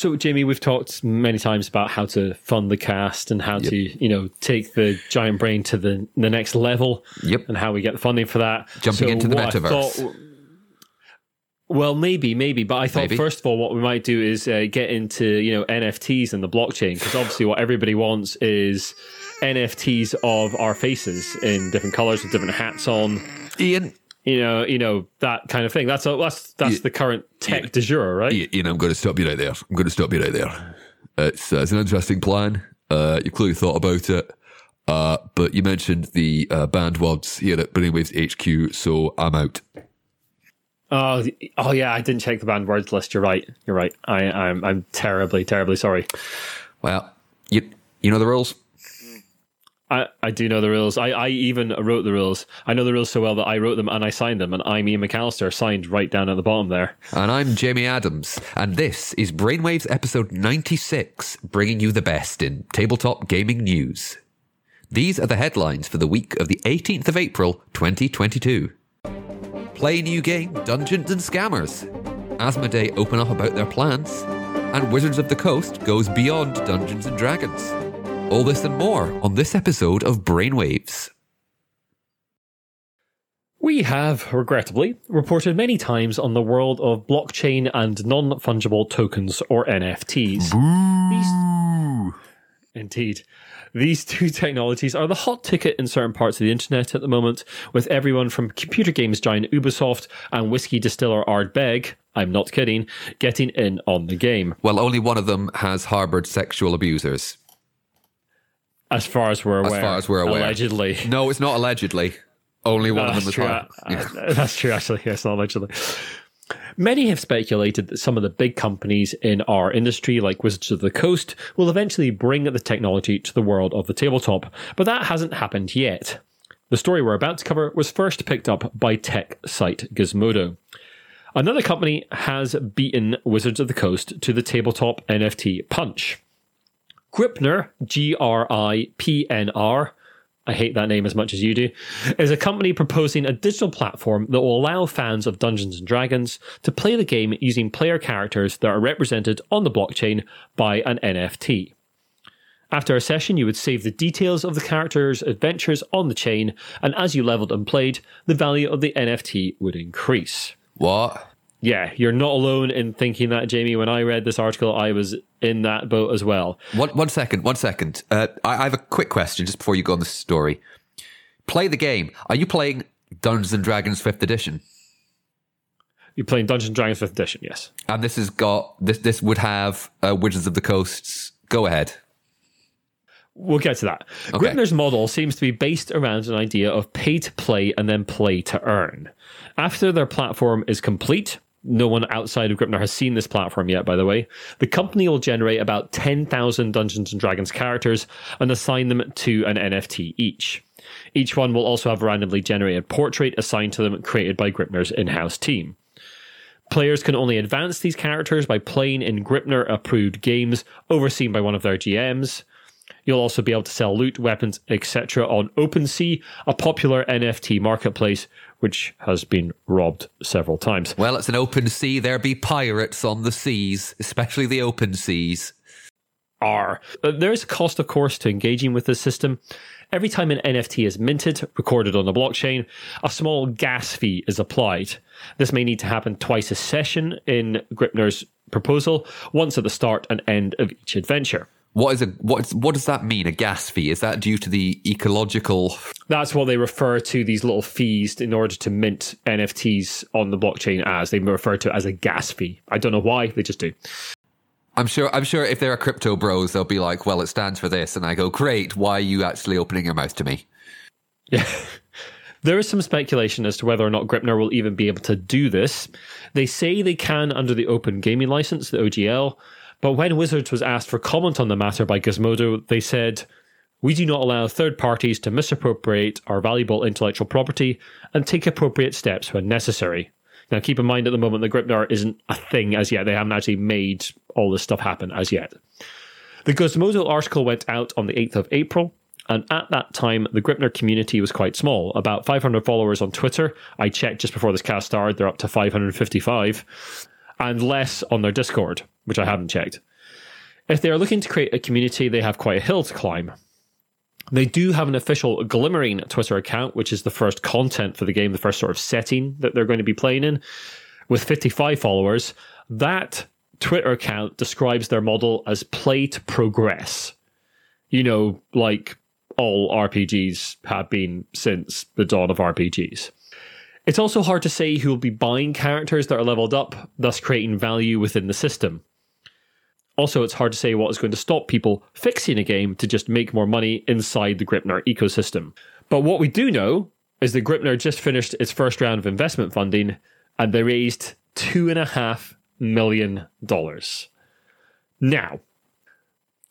So, Jamie, we've talked many times about how to fund the cast and how Yep. to, you know, take the giant brain to the the next level. Yep. And how we get the funding for that. Jumping into the metaverse. thought- well, maybe, maybe, but I thought Maybe. first of all, what we might do is uh, get into you know NFTs and the blockchain because obviously what everybody wants is NFTs of our faces in different colors with different hats on. Ian, You know, you know that kind of thing. That's a, that's that's Yeah. the current tech de jour, right? I- Ian, I'm going to stop you right there. I'm going to stop you right there. It's, uh, it's an interesting plan. Uh, you clearly thought about it. Uh, but you mentioned the uh, words here at Brainwaves HQ, so I'm out. Oh, oh yeah, I didn't check the banned words list. You're right. You're right. I, I'm I'm terribly, terribly sorry. Well, you you know the rules. I, I do know the rules. I, I even wrote the rules. I know the rules so well that I wrote them and I signed them, and I'm Ian McAllister, signed right down at the bottom there. And I'm Jamie Adams, and this is Brainwaves episode 96, bringing you the best in tabletop gaming news. These are the headlines for the week of the 18th of April, 2022. Play new game Dungeons and Scammers. Asmodee open up about their plans, and Wizards of the Coast goes beyond Dungeons and Dragons. All this and more on this episode of Brainwaves. We have, regrettably, reported many times on the world of blockchain and non fungible tokens or NFTs. These, indeed. These two technologies are the hot ticket in certain parts of the internet at the moment, with everyone from computer games giant Ubisoft and whiskey distiller Ardbeg, I'm not kidding, getting in on the game. Well, only one of them has harbored sexual abusers. As far as we're aware. As far as we're aware. Allegedly. No, it's not allegedly. Only one of them was true. harbored. Uh, That's true, actually. Yes, not allegedly. Many have speculated that some of the big companies in our industry, like Wizards of the Coast, will eventually bring the technology to the world of the tabletop, but that hasn't happened yet. The story we're about to cover was first picked up by tech site Gizmodo. Another company has beaten Wizards of the Coast to the tabletop NFT punch. Gripnr, G R I P N R, I hate that name as much as you do, is a company proposing a digital platform that will allow fans of Dungeons and Dragons to play the game using player characters that are represented on the blockchain by an NFT. After a session, you would save the details of the character's adventures on the chain, and as you leveled and played, the value of the NFT would increase. What? Yeah, you're not alone in thinking that, Jamie. When I read this article, I was in that boat as well. One, one second, one second. Uh, I, I have a quick question just before you go on the story. Play the game. Are you playing Dungeons and Dragons 5th edition? You're playing Dungeons and Dragons 5th edition, yes. And this has got, this, this would have uh, Wizards of the Coast's go ahead. We'll get to that. Okay. Model seems to be based around an idea of pay to play and then play to earn. After their platform is complete, no one outside of Gripnr has seen this platform yet, by the way. The company will generate about 10,000 Dungeons and Dragons characters and assign them to an NFT each. Each one will also have a randomly generated portrait assigned to them created by Gripnr's in house team. Players can only advance these characters by playing in Gripnr approved games overseen by one of their GMs. You'll also be able to sell loot, weapons, etc. on OpenSea, a popular NFT marketplace which has been robbed several times. Well, it's an open sea. There be pirates on the seas, especially the open seas. R. Uh, There is a cost, of course, to engaging with this system. Every time an NFT is minted, recorded on the blockchain, a small gas fee is applied. This may need to happen twice a session in Gripnr's proposal, once at the start and end of each adventure. What is a what? Is, what does that mean? A gas fee? Is that due to the ecological? That's what they refer to these little fees in order to mint NFTs on the blockchain as. They refer to it as a gas fee. I don't know why, they just do. I'm sure. I'm sure if there are crypto bros, they'll be like, "Well, it stands for this," and I go, "Great. Why are you actually opening your mouth to me?" Yeah. There is some speculation as to whether or not Gripnr will even be able to do this. They say they can under the Open Gaming License, the OGL, but when Wizards was asked for comment on the matter by Gizmodo, they said, We do not allow third parties to misappropriate our valuable intellectual property and take appropriate steps when necessary. Now, keep in mind at the moment, the Gripnr isn't a thing as yet. They haven't actually made all this stuff happen as yet. The Gizmodo article went out on the 8th of April, and at that time, the Gripnr community was quite small, about 500 followers on Twitter. I checked just before this cast started, they're up to 555, and less on their Discord, which I haven't checked. If they are looking to create a community, they have quite a hill to climb. They do have an official Glimmering Twitter account, which is the first content for the game, the first sort of setting that they're going to be playing in, with 55 followers. That Twitter account describes their model as play to progress. You know, like all RPGs have been since the dawn of RPGs. It's also hard to say who will be buying characters that are leveled up, thus creating value within the system. Also, it's hard to say what is going to stop people fixing a game to just make more money inside the Gripnr ecosystem. But what we do know is that Gripnr just finished its first round of investment funding and they raised $2.5 million. Now,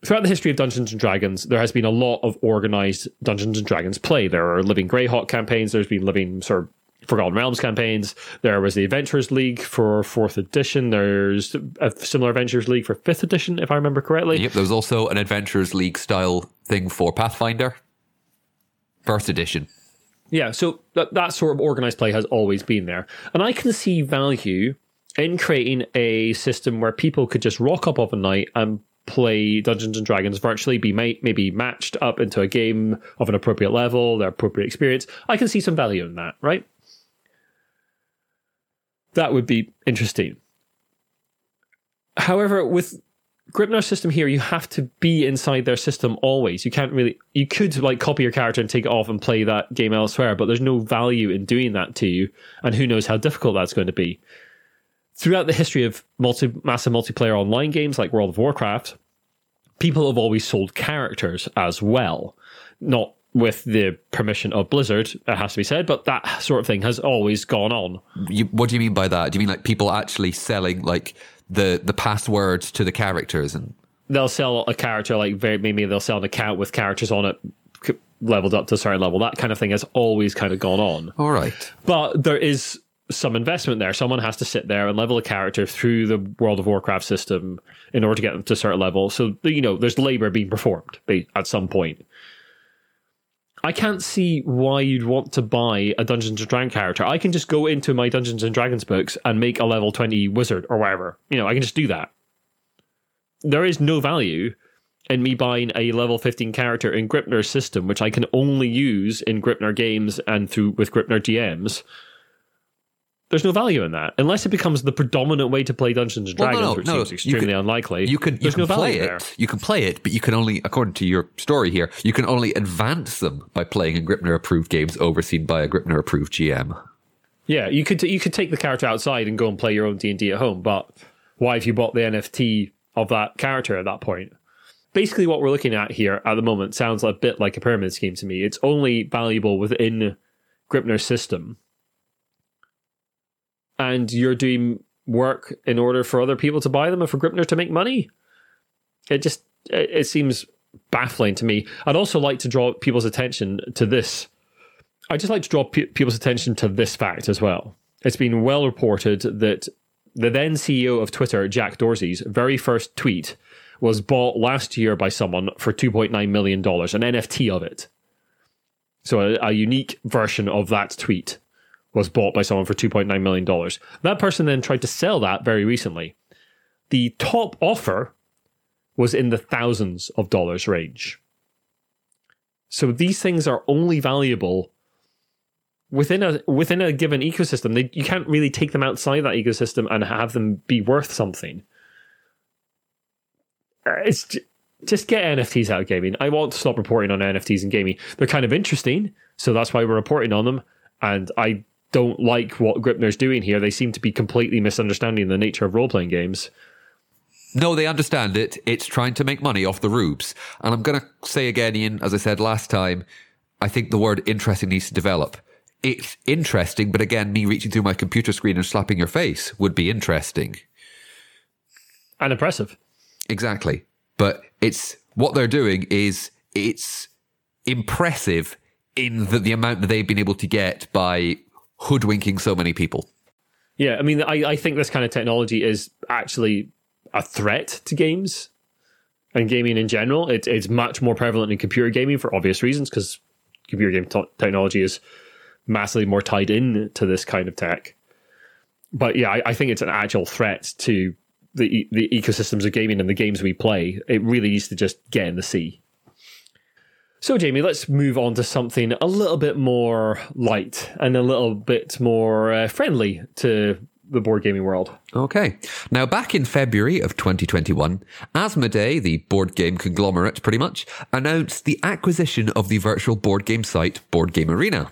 throughout the history of Dungeons and Dragons, there has been a lot of organized Dungeons and Dragons play. There are Living Greyhawk campaigns, there's been Living sort of Forgotten Realms campaigns. There was the Adventurers League for fourth edition. There's a similar Adventurers League for fifth edition, if I remember correctly. Yep, there was also an Adventurers League style thing for Pathfinder, first edition. Yeah, so that, that sort of organized play has always been there. And I can see value in creating a system where people could just rock up of a night and play Dungeons and Dragons virtually, be maybe matched up into a game of an appropriate level, their appropriate experience. I can see some value in that, right? That would be interesting. However, with Gripnr's system here, you have to be inside their system always. You can't really. You could like copy your character and take it off and play that game elsewhere, but there's no value in doing that to you, and who knows how difficult that's going to be. Throughout the history of multi massive multiplayer online games like World of Warcraft, people have always sold characters as well, not with the permission of Blizzard, it has to be said, but that sort of thing has always gone on. You, what do you mean by that? Do you mean like people actually selling like the the passwords to the characters and they'll sell a character like very maybe they'll sell an account with characters on it leveled up to a certain level. That kind of thing has always kind of gone on. All right. But there is some investment there. Someone has to sit there and level a character through the World of Warcraft system in order to get them to a certain level. So, you know, there's labor being performed at some point. I can't see why you'd want to buy a Dungeons and Dragons character. I can just go into my Dungeons and Dragons books and make a level 20 wizard or whatever. You know, I can just do that. There is no value in me buying a level 15 character in Gripnr's system, which I can only use in Gripnr games and through with Gripnr GMs there's no value in that unless it becomes the predominant way to play Dungeons and Dragons, well, no, no, which no, seems extremely can, unlikely. You can you can no play it. There. You can play it, but you can only, according to your story here, you can only advance them by playing in Gripnr approved games overseen by a Gripnr approved GM. Yeah, you could you could take the character outside and go and play your own D and D at home, but why have you bought the NFT of that character at that point? Basically, what we're looking at here at the moment sounds a bit like a pyramid scheme to me. It's only valuable within Gripnr's system and you're doing work in order for other people to buy them and for Gripnr to make money. It just it, it seems baffling to me. I'd also like to draw people's attention to this. I'd just like to draw pe- people's attention to this fact as well. It's been well reported that the then CEO of Twitter, Jack Dorsey's very first tweet was bought last year by someone for $2.9 million, an NFT of it. So a, a unique version of that tweet was bought by someone for $2.9 million. That person then tried to sell that very recently. The top offer was in the thousands of dollars range. So these things are only valuable within a within a given ecosystem. They, you can't really take them outside that ecosystem and have them be worth something. Uh, it's just get NFTs out of gaming. I want to stop reporting on NFTs in gaming. They're kind of interesting, so that's why we're reporting on them. And I don't like what Gripnr's doing here. They seem to be completely misunderstanding the nature of role playing games. No, they understand it. It's trying to make money off the rubes. And I'm going to say again, Ian, as I said last time, I think the word interesting needs to develop. It's interesting, but again, me reaching through my computer screen and slapping your face would be interesting. And impressive. Exactly. But it's what they're doing is it's impressive in the, the amount that they've been able to get by hoodwinking so many people. Yeah, I mean, I, I think this kind of technology is actually a threat to games and gaming in general. It, it's much more prevalent in computer gaming for obvious reasons because computer game t- technology is massively more tied in to this kind of tech. But yeah, I, I think it's an actual threat to the the ecosystems of gaming and the games we play. It really needs to just get in the sea. So, Jamie, let's move on to something a little bit more light and a little bit more uh, friendly to the board gaming world. Okay. Now, back in February of 2021, Asmodee, the board game conglomerate pretty much, announced the acquisition of the virtual board game site Board Game Arena.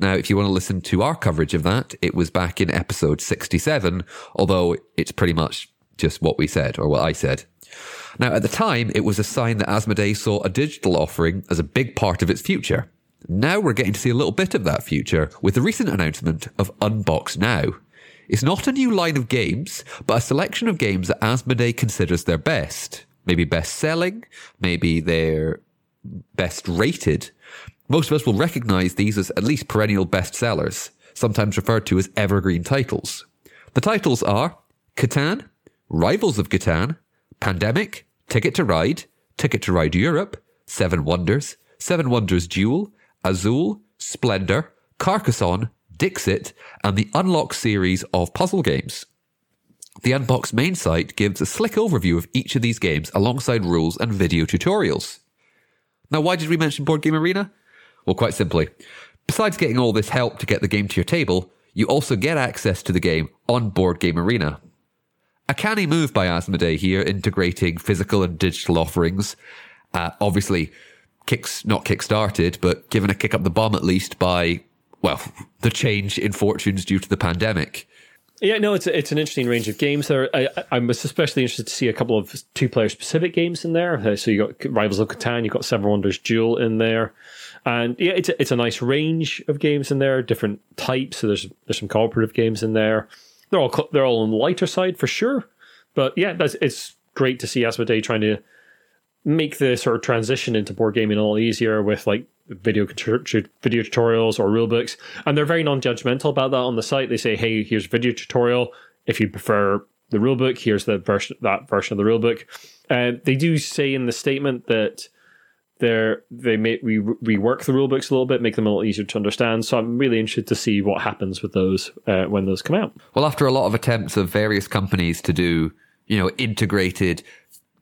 Now, if you want to listen to our coverage of that, it was back in episode 67, although it's pretty much just what we said, or what I said. Now, at the time, it was a sign that Asmodee saw a digital offering as a big part of its future. Now we're getting to see a little bit of that future with the recent announcement of Unbox Now. It's not a new line of games, but a selection of games that Asmodee considers their best. Maybe best selling, maybe they're best rated. Most of us will recognize these as at least perennial bestsellers, sometimes referred to as evergreen titles. The titles are Catan, Rivals of Catan, Pandemic, Ticket to Ride, Ticket to Ride Europe, Seven Wonders, Seven Wonders Duel, Azul, Splendor, Carcassonne, Dixit, and the Unlock series of puzzle games. The Unbox main site gives a slick overview of each of these games alongside rules and video tutorials. Now, why did we mention Board Game Arena? Well, quite simply, besides getting all this help to get the game to your table, you also get access to the game on Board Game Arena. A canny move by Asmodee here, integrating physical and digital offerings. Uh, obviously, kicks not kick-started, but given a kick up the bum at least by well, the change in fortunes due to the pandemic. Yeah, no, it's a, it's an interesting range of games there. I, I especially interested to see a couple of two player specific games in there. Uh, so you got Rivals of Catan, you've got Seven Wonders Duel in there, and yeah, it's a, it's a nice range of games in there, different types. So there's there's some cooperative games in there. They're all they're all on the lighter side for sure, but yeah, that's it's great to see Asmodee trying to make the sort of transition into board gaming a lot easier with like video video tutorials or rulebooks, and they're very non-judgmental about that on the site. They say, "Hey, here's a video tutorial. If you prefer the rulebook, here's the version that version of the rulebook." Uh, they do say in the statement that they're they may re- rework the rulebooks a little bit, make them a little easier to understand. So I'm really interested to see what happens with those uh, when those come out. Well, after a lot of attempts of various companies to do you know integrated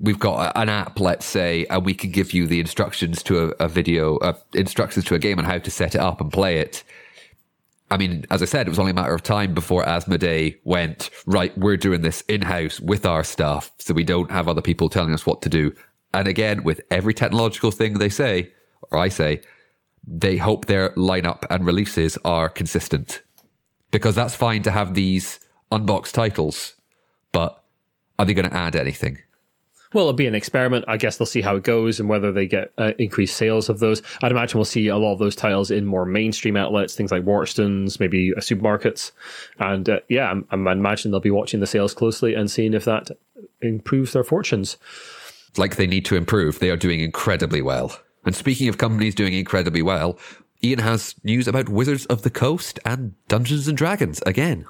we've got an app, let's say, and we can give you the instructions to a, a video, uh, instructions to a game on how to set it up and play it. I mean, as I said, it was only a matter of time before Asmodee went, right, we're doing this in house with our staff, so we don't have other people telling us what to do. And again, with every technological thing they say, or I say, they hope their lineup and releases are consistent. Because that's fine to have these unboxed titles, but are they going to add anything? Well, it'll be an experiment. I guess they'll see how it goes and whether they get uh, increased sales of those. I'd imagine we'll see a lot of those titles in more mainstream outlets, things like Waterstones, maybe uh, supermarkets. And uh, yeah, I'm, I'm imagine they'll be watching the sales closely and seeing if that improves their fortunes. Like they need to improve. They are doing incredibly well. And speaking of companies doing incredibly well, Ian has news about Wizards of the Coast and Dungeons and Dragons again.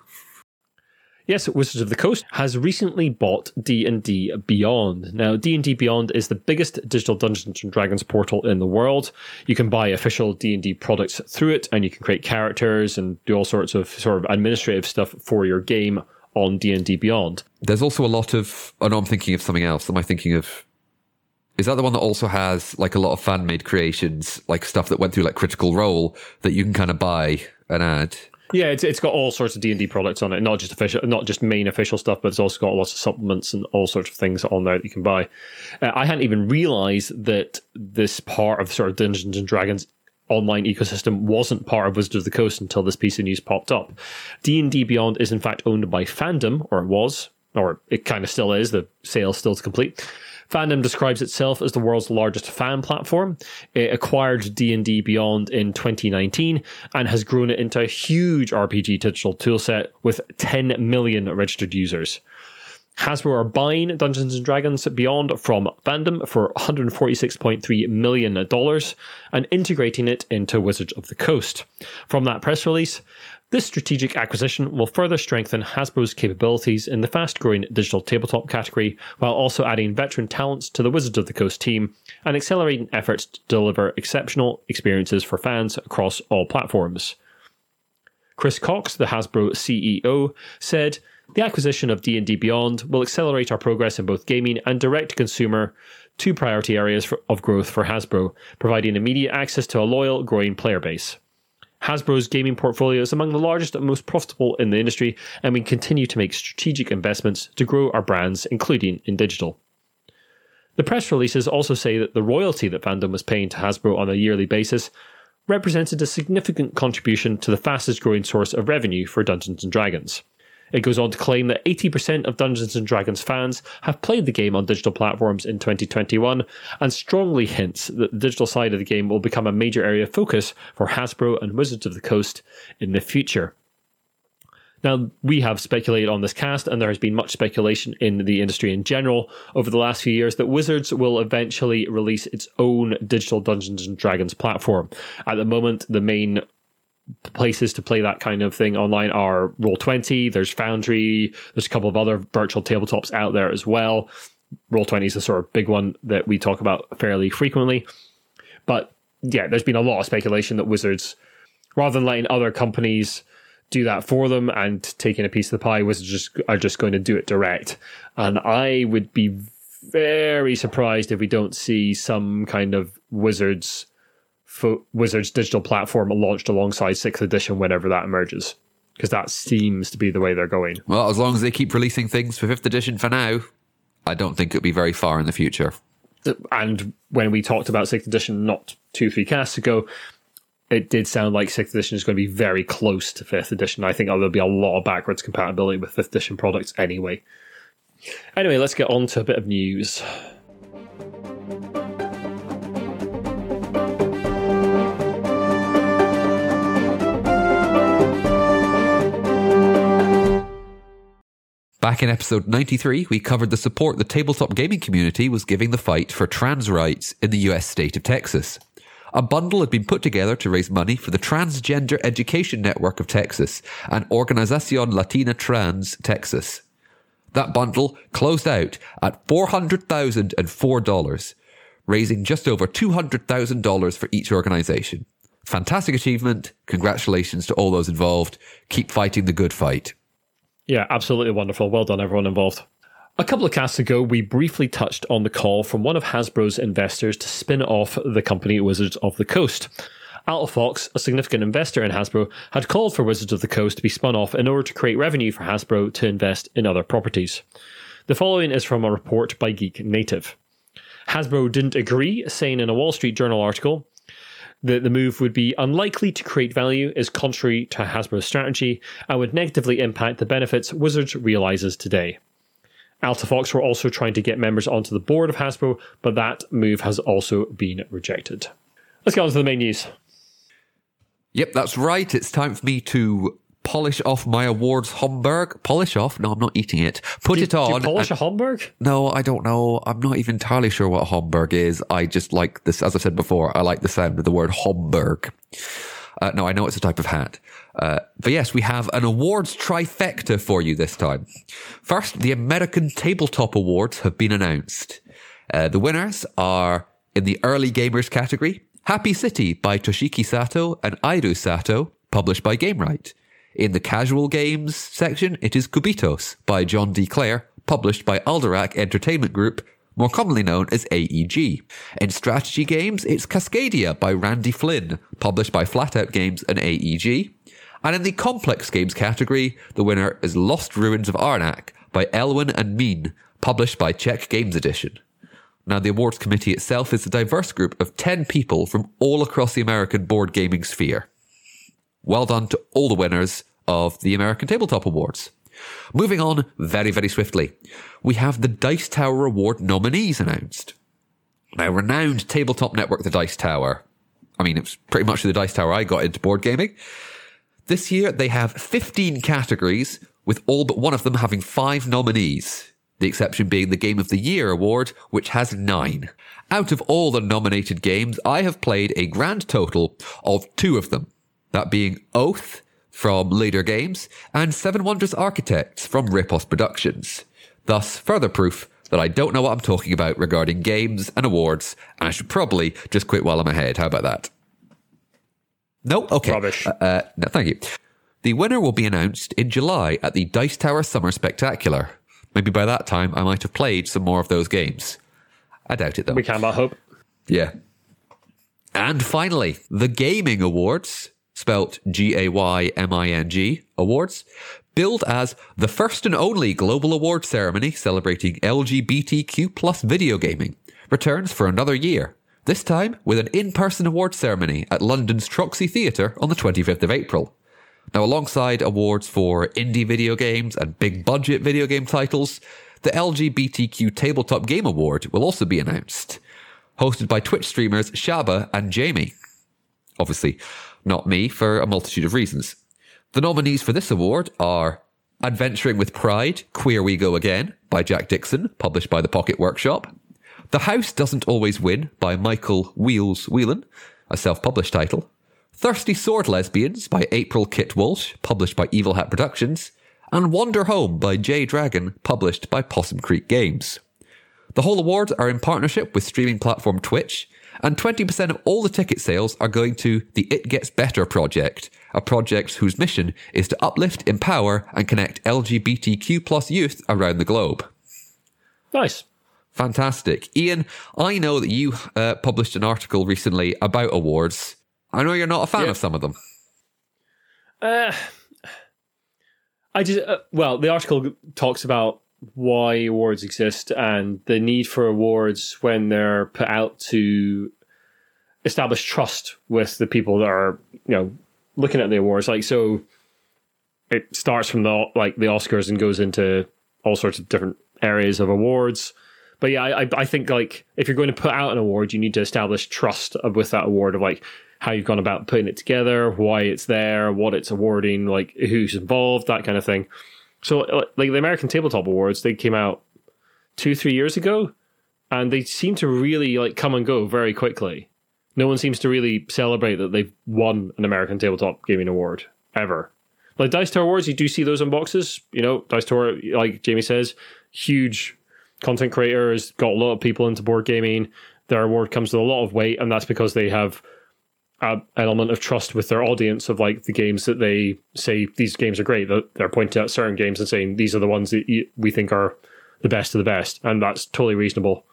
Yes, Wizards of the Coast has recently bought D&D Beyond. Now, D&D Beyond is the biggest digital Dungeons and Dragons portal in the world. You can buy official D&D products through it and you can create characters and do all sorts of sort of administrative stuff for your game on D&D Beyond. There's also a lot of oh no, I'm thinking of something else. Am I thinking of is that the one that also has like a lot of fan made creations, like stuff that went through like Critical Role that you can kind of buy and add? Yeah, it's, it's got all sorts of D and D products on it, not just official, not just main official stuff, but it's also got lots of supplements and all sorts of things on there that you can buy. Uh, I hadn't even realised that this part of sort of Dungeons and Dragons online ecosystem wasn't part of Wizards of the Coast until this piece of news popped up. D and D Beyond is in fact owned by Fandom, or it was, or it kind of still is. The sale still to complete. Fandom describes itself as the world's largest fan platform. It acquired D&D Beyond in 2019 and has grown it into a huge RPG digital toolset with 10 million registered users. Hasbro are buying Dungeons and Dragons Beyond from Fandom for $146.3 million and integrating it into Wizards of the Coast. From that press release, this strategic acquisition will further strengthen Hasbro's capabilities in the fast growing digital tabletop category, while also adding veteran talents to the Wizards of the Coast team and accelerating efforts to deliver exceptional experiences for fans across all platforms. Chris Cocks, the Hasbro CEO, said, The acquisition of D&D Beyond will accelerate our progress in both gaming and direct consumer, two priority areas of growth for Hasbro, providing immediate access to a loyal, growing player base. Hasbro's gaming portfolio is among the largest and most profitable in the industry, and we continue to make strategic investments to grow our brands, including in digital. The press releases also say that the royalty that fandom was paying to Hasbro on a yearly basis represented a significant contribution to the fastest growing source of revenue for Dungeons and Dragons. It goes on to claim that 80% of Dungeons and Dragons fans have played the game on digital platforms in 2021 and strongly hints that the digital side of the game will become a major area of focus for Hasbro and Wizards of the Coast in the future. Now, we have speculated on this cast, and there has been much speculation in the industry in general over the last few years that Wizards will eventually release its own digital Dungeons and Dragons platform. At the moment, the main places to play that kind of thing online are Roll20, there's Foundry, there's a couple of other virtual tabletops out there as well. Roll20 is a sort of big one that we talk about fairly frequently. But yeah, there's been a lot of speculation that Wizards, rather than letting other companies do that for them and taking a piece of the pie, Wizards just are just going to do it direct. And I would be very surprised if we don't see some kind of Wizards Wizards digital platform launched alongside sixth edition whenever that emerges, because that seems to be the way they're going. Well, as long as they keep releasing things for fifth edition for now, I don't think it'll be very far in the future. And when we talked about sixth edition not two three casts ago, it did sound like sixth edition is going to be very close to fifth edition. I think there'll be a lot of backwards compatibility with fifth edition products anyway. Anyway, let's get on to a bit of news. Back in episode 93, we covered the support the tabletop gaming community was giving the fight for trans rights in the US state of Texas. A bundle had been put together to raise money for the Transgender Education Network of Texas and Organización Latina Trans Texas. That bundle closed out at $400,004, raising just over $200,000 for each organization. Fantastic achievement. Congratulations to all those involved. Keep fighting the good fight. Yeah, absolutely wonderful. Well done, everyone involved. A couple of casts ago, we briefly touched on the call from one of Hasbro's investors to spin off the company Wizards of the Coast. Alta Fox, a significant investor in Hasbro, had called for Wizards of the Coast to be spun off in order to create revenue for Hasbro to invest in other properties. The following is from a report by Geek Native. Hasbro didn't agree, saying in a Wall Street Journal article, that the move would be unlikely to create value is contrary to Hasbro's strategy and would negatively impact the benefits Wizards realizes today. Alta Fox were also trying to get members onto the board of Hasbro, but that move has also been rejected. Let's get on to the main news. Yep, that's right. It's time for me to polish off my awards Homburg. Polish off? No, I'm not eating it. Put do, it on. Do you polish and, a Homburg? No, I don't know. I'm not even entirely sure what Homburg is. I just like this, as I said before, I like the sound of the word Homburg. Uh, no, I know it's a type of hat. Uh, but yes, we have an awards trifecta for you this time. First, the American Tabletop Awards have been announced. Uh, the winners are in the early gamers category, Happy City by Toshiki Sato and Airu Sato, published by Gamewright. In the casual games section, it is Cubitos by John D. Clair, published by Alderac Entertainment Group, more commonly known as AEG. In strategy games, it's Cascadia by Randy Flynn, published by Flatout Games and AEG. And in the complex games category, the winner is Lost Ruins of Arnak by Elwen and Min, published by Czech Games Edition. Now, the awards committee itself is a diverse group of 10 people from all across the American board gaming sphere. Well done to all the winners of the American Tabletop Awards. Moving on very, very swiftly, we have the Dice Tower Award nominees announced. Now, renowned tabletop network, the Dice Tower. I mean, it's pretty much the Dice Tower I got into board gaming. This year, they have 15 categories, with all but one of them having five nominees. The exception being the Game of the Year award, which has nine. Out of all the nominated games, I have played a grand total of two of them that being Oath from Leder Games and Seven Wonders Architects from Repos Productions. Thus, further proof that I don't know what I'm talking about regarding games and awards, and I should probably just quit while I'm ahead. How about that? No? Okay. Rubbish. Uh, uh, no, thank you. The winner will be announced in July at the Dice Tower Summer Spectacular. Maybe by that time I might have played some more of those games. I doubt it though. We can but hope. Yeah. And finally, the Gayming Awards, spelt G A Y M I N G Awards, billed as the first and only global award ceremony celebrating LGBTQ plus video gaming, returns for another year. This time with an in-person award ceremony at London's Troxy Theatre on the 25th of April. Now, alongside awards for indie video games and big budget video game titles, the LGBTQ Tabletop Game Award will also be announced, hosted by Twitch streamers Shaba and Jamie. Obviously, not me for a multitude of reasons. The nominees for this award are Adventuring with Pride, Queer We Go Again by Jack Dixon, published by the Pocket Workshop. The House Doesn't Always Win by Michael Wheels Whelan, a self-published title. Thirsty Sword Lesbians by April Kit Walsh, published by Evil Hat Productions. And Wander Home by Jay Dragon, published by Possum Creek Games. The whole awards are in partnership with streaming platform Twitch, and 20% of all the ticket sales are going to the It Gets Better project, a project whose mission is to uplift, empower, and connect LGBTQ plus youth around the globe. Nice. Fantastic. Ian, I know that you uh, published an article recently about awards. I know you're not a fan Yeah. of some of them. Uh, I just uh, well, the article talks about why awards exist and the need for awards when they're put out to establish trust with the people that are you know looking at the awards. Like so, it starts from the like the Oscars and goes into all sorts of different areas of awards. But yeah, I, I- think like if you're going to put out an award, you need to establish trust with that award of like how you've gone about putting it together, why it's there, what it's awarding, like who's involved, that kind of thing. So uh, like the American Tabletop Awards, they came out two, three years ago, and they seem to really like come and go very quickly. No one seems to really celebrate that they've won an American Tabletop Gaming Award ever. Like Dice Tower Awards, you do see those on boxes. You know, Dice Tower, like Jamie says, huge content creator has got a lot of people into board gaming. Their award comes with a lot of weight, and that's because they have element of trust with their audience of like the games that they say these games are great. That They're pointing out certain games and saying these are the ones that we think are the best of the best, and that's totally reasonable.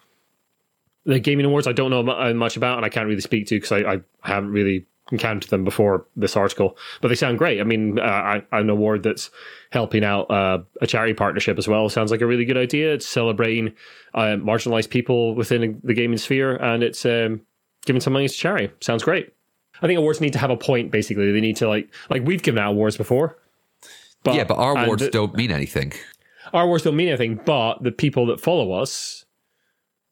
The Gayming awards I don't know uh, much about, and I can't really speak to because I, I haven't really encountered them before this article. But they sound great. I mean, uh, I, an award that's helping out uh, a charity partnership as well sounds like a really good idea. It's celebrating uh, marginalized people within the gaming sphere, and it's um, giving some money to charity. Sounds great. I think awards need to have a point. Basically, they need to like like we've given out awards before. But, yeah, but our awards don't mean anything. our awards don't mean anything, but the people that follow us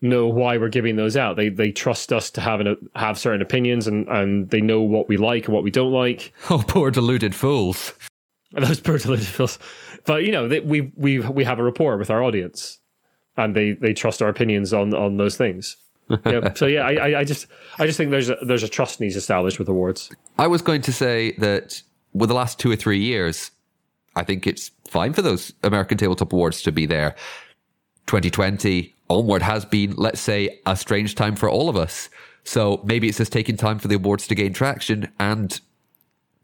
know why we're giving those out. They they trust us to have an, have certain opinions and and they know what we like and what we don't like. Oh, poor deluded fools. Those poor deluded fools. But you know, they, we we we have a rapport with our audience, and they they trust our opinions on on those things. Yeah, so yeah, I, I I just I just think there's a, there's a trust needs established with awards. I was going to say that with the last two or three years, I think it's fine for those American Tabletop Awards to be there. 2020 onward has been, let's say, a strange time for all of us. So maybe it's just taking time for the awards to gain traction and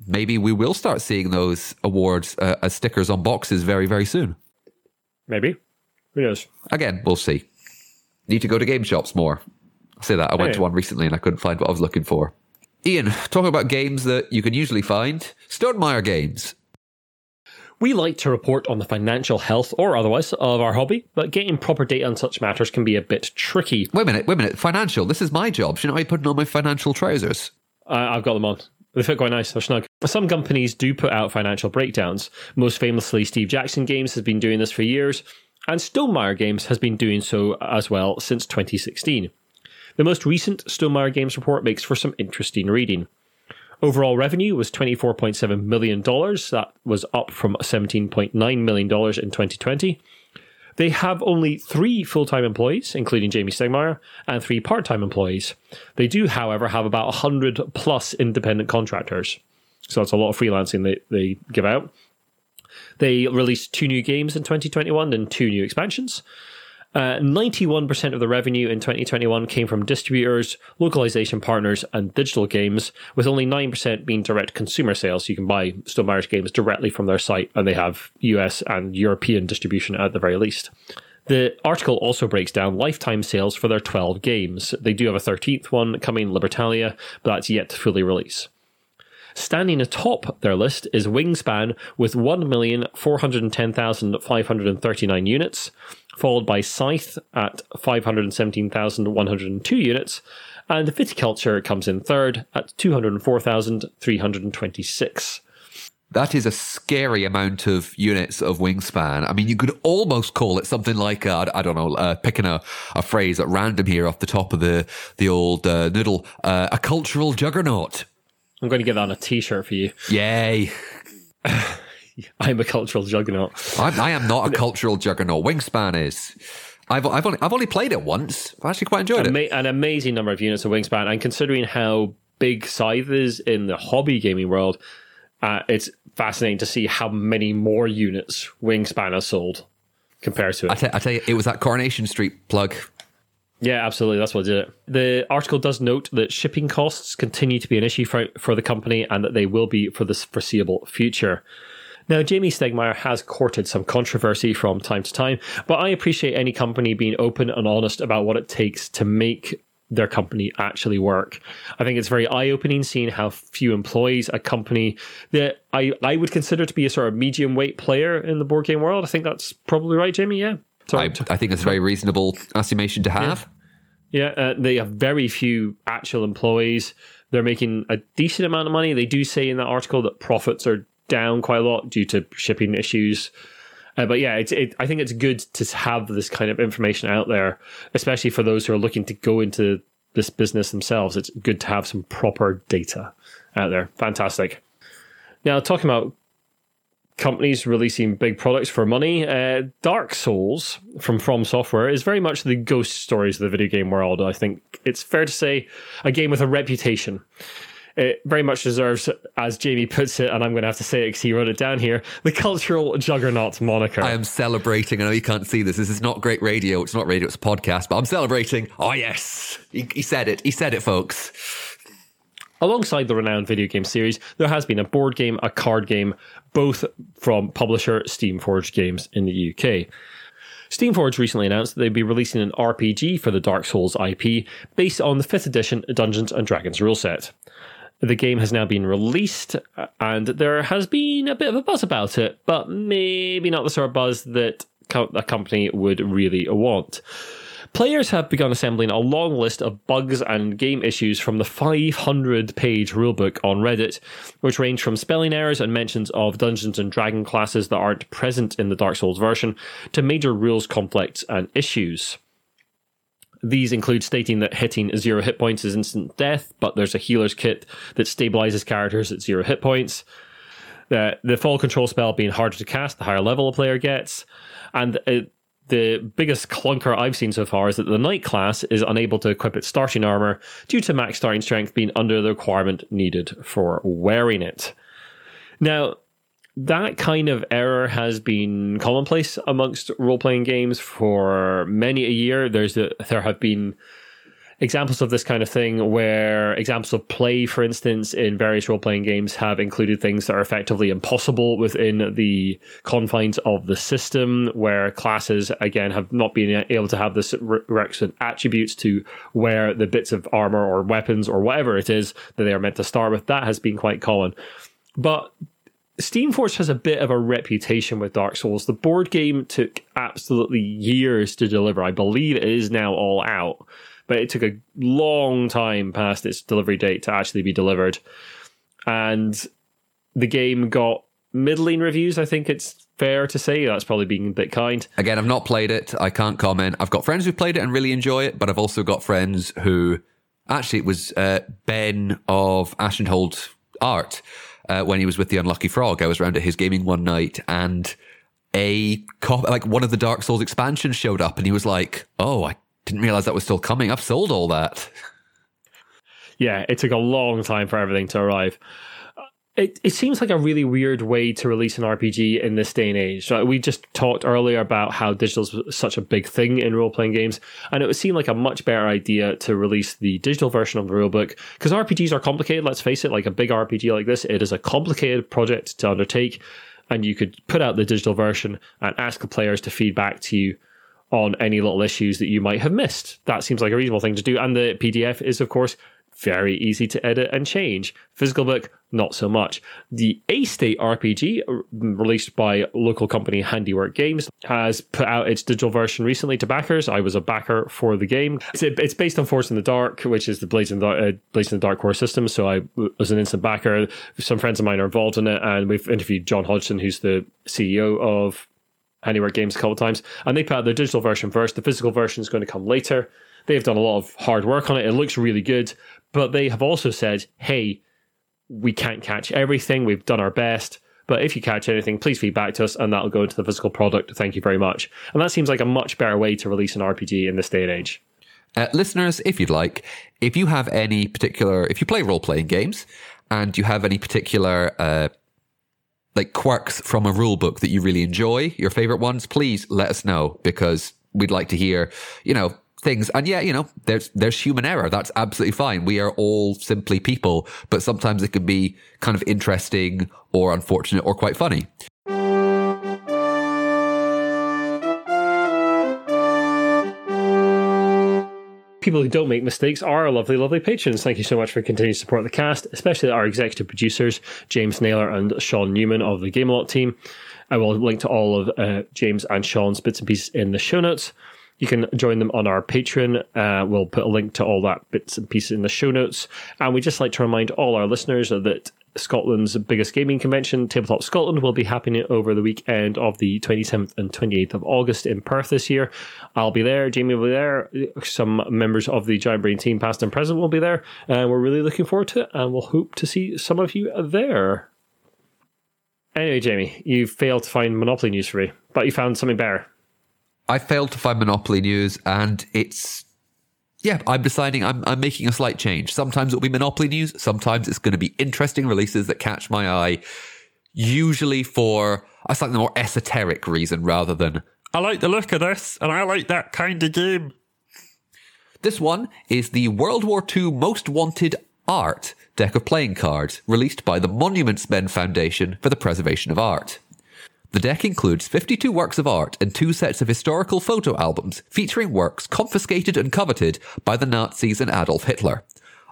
maybe we will start seeing those awards uh, as stickers on boxes very, very soon. Maybe who knows? Again, we'll see. Need to go to game shops more. I'll say that. I went Hey. to one recently and I couldn't find what I was looking for. Ian, talking about games that you can usually find. Stonemaier Games. We like to report on the financial health or otherwise of our hobby, but getting proper data on such matters can be a bit tricky. Wait a minute, wait a minute. Financial. This is my job. Shouldn't I be putting on my financial trousers? I I've got them on. They fit quite nice. They're snug. Some companies do put out financial breakdowns. Most famously, Steve Jackson Games has been doing this for years, and Stonemaier Games has been doing so as well since 2016. The most recent Stonemaier Games report makes for some interesting reading. Overall revenue was $24.7 million. That was up from $17.9 million in 2020. They have only three full time employees, including Jamey Stegmaier, and three part time employees. They do, however, have about 100 plus independent contractors. So that's a lot of freelancing they, they give out. They released two new games in 2021 and two new expansions. Uh, 91% of the revenue in 2021 came from distributors, localization partners, and digital games, with only 9% being direct consumer sales. You can buy Stonemaier games directly from their site, and they have US and European distribution at the very least. The article also breaks down lifetime sales for their 12 games. They do have a 13th one coming, Libertalia, but that's yet to fully release. Standing atop their list is Wingspan with 1,410,539 units, followed by Scythe at 517,102 units, and Viticulture comes in third at 204,326. That is a scary amount of units of wingspan. I mean, you could almost call it something like, uh, I don't know, uh, picking a, a phrase at random here off the top of the, the old uh, noodle, uh, a cultural juggernaut. I'm going to get that on a t shirt for you. Yay. I'm a cultural juggernaut. I'm, I am not a cultural juggernaut. Wingspan is. I've, I've, only, I've only played it once. I've actually quite enjoyed Ama- it. An amazing number of units of Wingspan, and considering how big Scythe is in the hobby gaming world, uh, it's fascinating to see how many more units Wingspan has sold compared to it. I, t- I tell you, it was that Coronation Street plug. Yeah, absolutely. That's what did it. The article does note that shipping costs continue to be an issue for, for the company and that they will be for the foreseeable future. Now, Jamey Stegmaier has courted some controversy from time to time, but I appreciate any company being open and honest about what it takes to make their company actually work. I think it's very eye opening seeing how few employees a company that I, I would consider to be a sort of medium weight player in the board game world. I think that's probably right, Jamie. Yeah. I, I think it's a very reasonable estimation to have. Yeah, uh, they have very few actual employees. They're making a decent amount of money. They do say in that article that profits are down quite a lot due to shipping issues. Uh, but yeah, it's, it, I think it's good to have this kind of information out there, especially for those who are looking to go into this business themselves. It's good to have some proper data out there. Fantastic. Now, talking about companies releasing big products for money, uh, Dark Souls from From Software is very much the ghost stories of the video game world. I think it's fair to say a game with a reputation. It very much deserves, as Jamie puts it, and I'm going to have to say it because he wrote it down here, the cultural juggernaut moniker. I am celebrating. I know you can't see this. This is not great radio. It's not radio. It's a podcast. But I'm celebrating. Oh yes, he, he said it. He said it, folks. Alongside the renowned video game series, there has been a board game, a card game, both from publisher Steamforged Games in the UK. Steamforged recently announced that they'd be releasing an RPG for the Dark Souls IP based on the 5th edition Dungeons and Dragons rule set. The game has now been released, and there has been a bit of a buzz about it, but maybe not the sort of buzz that a company would really want. Players have begun assembling a long list of bugs and game issues from the 500 page rulebook on Reddit, which range from spelling errors and mentions of Dungeons and Dragon classes that aren't present in the Dark Souls version to major rules conflicts and issues. These include stating that hitting zero hit points is instant death, but there's a healer's kit that stabilizes characters at zero hit points. The, the fall control spell being harder to cast the higher level a player gets. And uh, the biggest clunker I've seen so far is that the knight class is unable to equip its starting armor due to max starting strength being under the requirement needed for wearing it. Now, that kind of error has been commonplace amongst role playing games for many a year. There's a, there have been examples of this kind of thing where examples of play, for instance, in various role playing games have included things that are effectively impossible within the confines of the system, where classes, again, have not been able to have the requisite attributes to wear the bits of armor or weapons or whatever it is that they are meant to start with. That has been quite common. But Steamforged has a bit of a reputation with Dark Souls. The board game took absolutely years to deliver. I believe it is now all out, but it took a long time past its delivery date to actually be delivered. And the game got middling reviews. I think it's fair to say that's probably being a bit kind. Again, I've not played it. I can't comment. I've got friends who've played it and really enjoy it, but I've also got friends who actually it was uh, Ben of Ashenhold Art uh, when he was with the Unlucky Frog. I was around at his gaming one night and a cop, like one of the Dark Souls expansions showed up and he was like, Oh, I didn't realize that was still coming. I've sold all that. Yeah, it took a long time for everything to arrive. Uh, it, it seems like a really weird way to release an RPG in this day and age. we just talked earlier about how digital is such a big thing in role playing games, and it would seem like a much better idea to release the digital version of the rulebook because RPGs are complicated. Let's face it, like a big RPG like this, it is a complicated project to undertake, and you could put out the digital version and ask the players to feedback to you on any little issues that you might have missed. That seems like a reasonable thing to do, and the PDF is, of course, very easy to edit and change. Physical book, not so much. The A State RPG, released by local company Handiwork Games, has put out its digital version recently to backers. I was a backer for the game. It's, it's based on Forged in the Dark, which is the Blades in the, uh, Blades in the Dark core system. So I was an instant backer. Some friends of mine are involved in it, and we've interviewed John Hodgson, who's the CEO of Handiwork Games, a couple times, and they put out the digital version first. The physical version is going to come later. They've done a lot of hard work on it. It looks really good, but they have also said, hey, we can't catch everything. We've done our best. But if you catch anything, please feedback to us and that'll go into the physical product. Thank you very much. And that seems like a much better way to release an RPG in this day and age. Uh, listeners, if you'd like, if you have any particular, if you play role playing games and you have any particular, uh, like quirks from a rule book that you really enjoy, your favorite ones, please let us know because we'd like to hear, you know, things. And yeah, you know, there's there's human error. That's absolutely fine. We are all simply people, but sometimes it can be kind of interesting or unfortunate or quite funny. People who don't make mistakes are lovely, lovely patrons. Thank you so much for continuing to support the cast, especially our executive producers, James Naylor and Sean Newman of the Gamelot team. I will link to all of uh, James and Sean's bits and pieces in the show notes. You can join them on our Patreon. Uh, we'll put a link to all that bits and pieces in the show notes. And we just like to remind all our listeners that Scotland's biggest gaming convention, Tabletop Scotland, will be happening over the weekend of the 27th and 28th of August in Perth this year. I'll be there. Jamie will be there. Some members of the Giant Brain team, past and present, will be there. And we're really looking forward to it. And we'll hope to see some of you there. Anyway, Jamie, you failed to find Monopoly news for me, but you found something better. I failed to find Monopoly news, and it's yeah, I'm deciding I'm I'm making a slight change. Sometimes it'll be Monopoly news, sometimes it's going to be interesting releases that catch my eye, usually for a slightly more esoteric reason rather than I like the look of this and I like that kind of game. This one is the World War II Most Wanted Art deck of playing cards released by the Monuments Men Foundation for the Preservation of Art. The deck includes 52 works of art and two sets of historical photo albums featuring works confiscated and coveted by the Nazis and Adolf Hitler.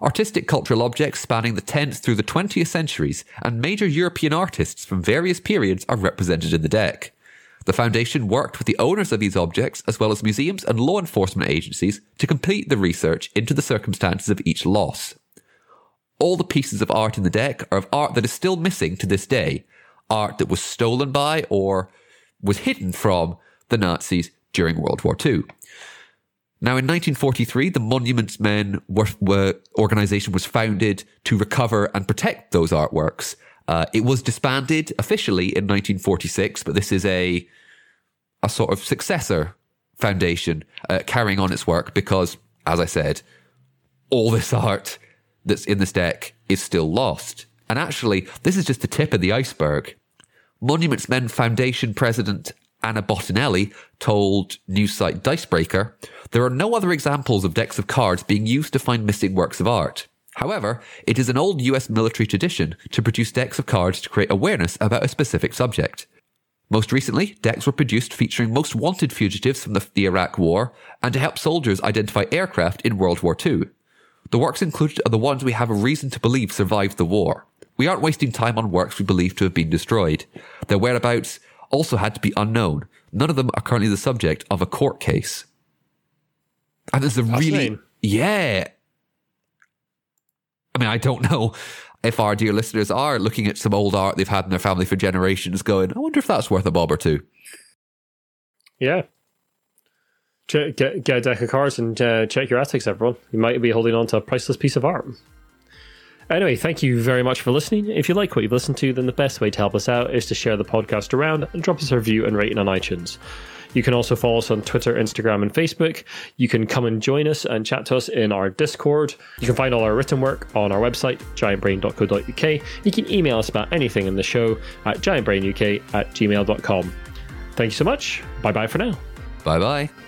Artistic cultural objects spanning the 10th through the 20th centuries and major European artists from various periods are represented in the deck. The Foundation worked with the owners of these objects, as well as museums and law enforcement agencies, to complete the research into the circumstances of each loss. All the pieces of art in the deck are of art that is still missing to this day, art that was stolen by or was hidden from the Nazis during World War II. Now, in 1943, the Monuments Men were, were, organization was founded to recover and protect those artworks. Uh, it was disbanded officially in 1946, but this is a a sort of successor foundation uh, carrying on its work because, as I said, all this art that's in this deck is still lost. And actually, this is just the tip of the iceberg. Monuments Men Foundation President Anna Bottinelli told news site Dicebreaker, there are no other examples of decks of cards being used to find missing works of art. However, it is an old US military tradition to produce decks of cards to create awareness about a specific subject. Most recently, decks were produced featuring most wanted fugitives from the, the Iraq War and to help soldiers identify aircraft in World War II. The works included are the ones we have a reason to believe survived the war. We aren't wasting time on works we believe to have been destroyed. Their whereabouts also had to be unknown. None of them are currently the subject of a court case. And there's a really, yeah. I mean, I don't know if our dear listeners are looking at some old art they've had in their family for generations, going, I wonder if that's worth a bob or two. Yeah. Get, get, a deck of cards and uh, check your attics, everyone. You might be holding on to a priceless piece of art. Anyway, thank you very much for listening. If you like what you've listened to, then the best way to help us out is to share the podcast around and drop us a review and rating on iTunes. You can also follow us on Twitter, Instagram, and Facebook. You can come and join us and chat to us in our Discord. You can find all our written work on our website, giantbrain.co.uk. You can email us about anything in the show at giantbrainuk at gmail.com. Thank you so much. Bye bye for now. Bye bye.